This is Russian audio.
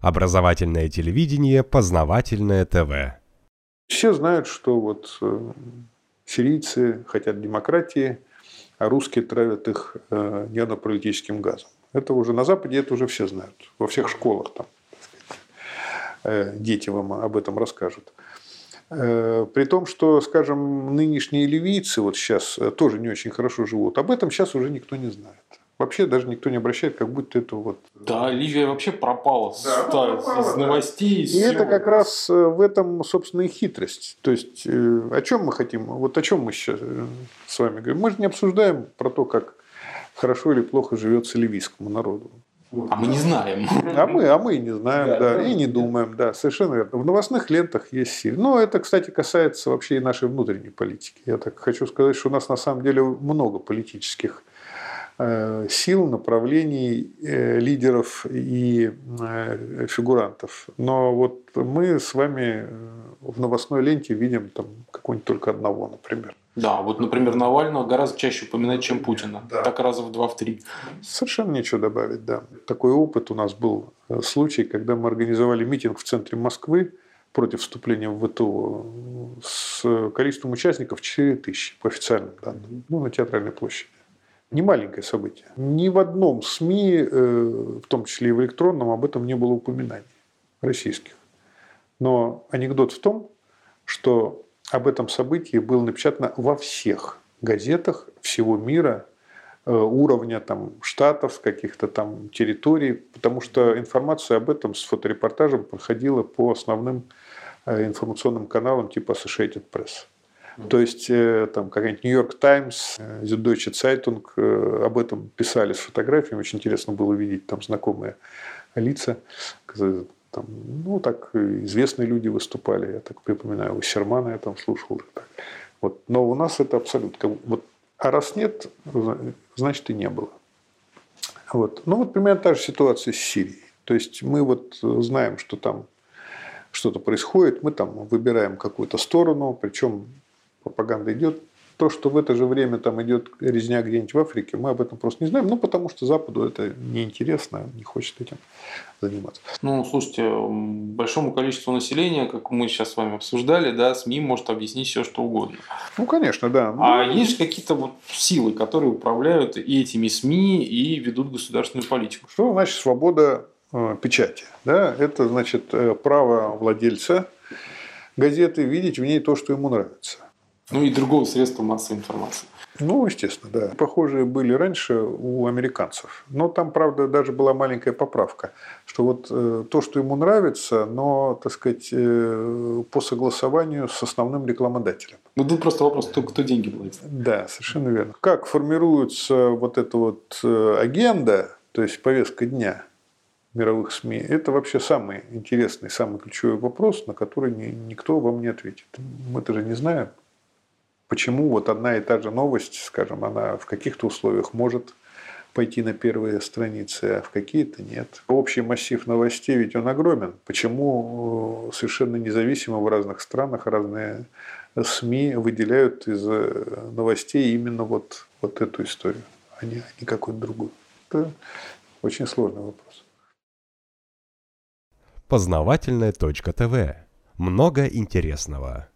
Образовательное телевидение, познавательное ТВ. Все знают, что вот э, сирийцы хотят демократии, а русские травят их э, геополитическим газом. Это уже на Западе это уже все знают. Во всех школах там э, дети вам об этом расскажут. При том, что, скажем, нынешние ливийцы вот сейчас тоже не очень хорошо живут, об этом сейчас уже никто не знает. Вообще даже никто не обращает, как будто это вот... Да, Ливия вообще пропала, да, с, пропала из новостей. Из и это как раз э, в этом, собственно, и хитрость. То есть, о чем мы хотим? Вот о чем мы сейчас с вами говорим? Мы же не обсуждаем про то, как хорошо или плохо живется ливийскому народу. А мы не знаем. А мы, а мы не знаем, да, да, и не думаем, да, совершенно верно. В новостных лентах есть силь. Но это, кстати, касается вообще и нашей внутренней политики. Я так хочу сказать, что у нас на самом деле много политических э, сил, направлений, э, лидеров и э, фигурантов. Но вот мы с вами в новостной ленте видим там какого-нибудь только одного, например. Да, вот, например, Навального гораздо чаще упоминать, чем Путина. Да. Так раза в два, в три. Совершенно нечего добавить, да. Такой опыт у нас был э, случай, когда мы организовали митинг в центре Москвы против вступления в ВТО с количеством участников 4 тысячи по официальным данным, ну, на Театральной площади. Не маленькое событие. Ни в одном СМИ, э, в том числе и в электронном, об этом не было упоминаний российских. Но анекдот в том, что об этом событии было напечатано во всех газетах всего мира э, уровня там, штатов, каких-то там территорий, потому что информация об этом с фоторепортажем проходила по основным э, информационным каналам типа Associated Press. То есть э, там какая-нибудь Нью-Йорк Таймс, Süddeutsche Zeitung об этом писали с фотографиями. Очень интересно было видеть там знакомые лица. Там, ну, так известные люди выступали, я так припоминаю, у Сермана я там слушал. Вот. Но у нас это абсолютно. Вот, а раз нет, значит и не было. Вот. Ну, вот примерно та же ситуация с Сирией. То есть мы вот знаем, что там что-то происходит, мы там выбираем какую-то сторону, причем пропаганда идет то, что в это же время там идет резня где-нибудь в Африке, мы об этом просто не знаем, ну, потому что Западу это неинтересно, не хочет этим заниматься. Ну, слушайте, большому количеству населения, как мы сейчас с вами обсуждали, да, СМИ может объяснить все, что угодно. Ну, конечно, да. А ну, есть какие-то вот силы, которые управляют и этими СМИ, и ведут государственную политику? Что значит свобода э, печати? Да? Это значит э, право владельца газеты видеть в ней то, что ему нравится. Ну и другого средства массовой информации. Ну, естественно, да. Похожие были раньше у американцев. Но там, правда, даже была маленькая поправка, что вот э, то, что ему нравится, но, так сказать, э, по согласованию с основным рекламодателем. Ну, тут просто вопрос, кто, кто деньги платит. Да, совершенно верно. Как формируется вот эта вот э, агенда, то есть повестка дня мировых СМИ, это вообще самый интересный, самый ключевой вопрос, на который ни, никто вам не ответит. Мы-то же не знаем, почему вот одна и та же новость, скажем, она в каких-то условиях может пойти на первые страницы, а в какие-то нет. Общий массив новостей ведь он огромен. Почему э, совершенно независимо в разных странах разные СМИ выделяют из э, новостей именно вот, вот эту историю, а не, а не какую-то другую? Это очень сложный вопрос. Познавательная точка ТВ. Много интересного.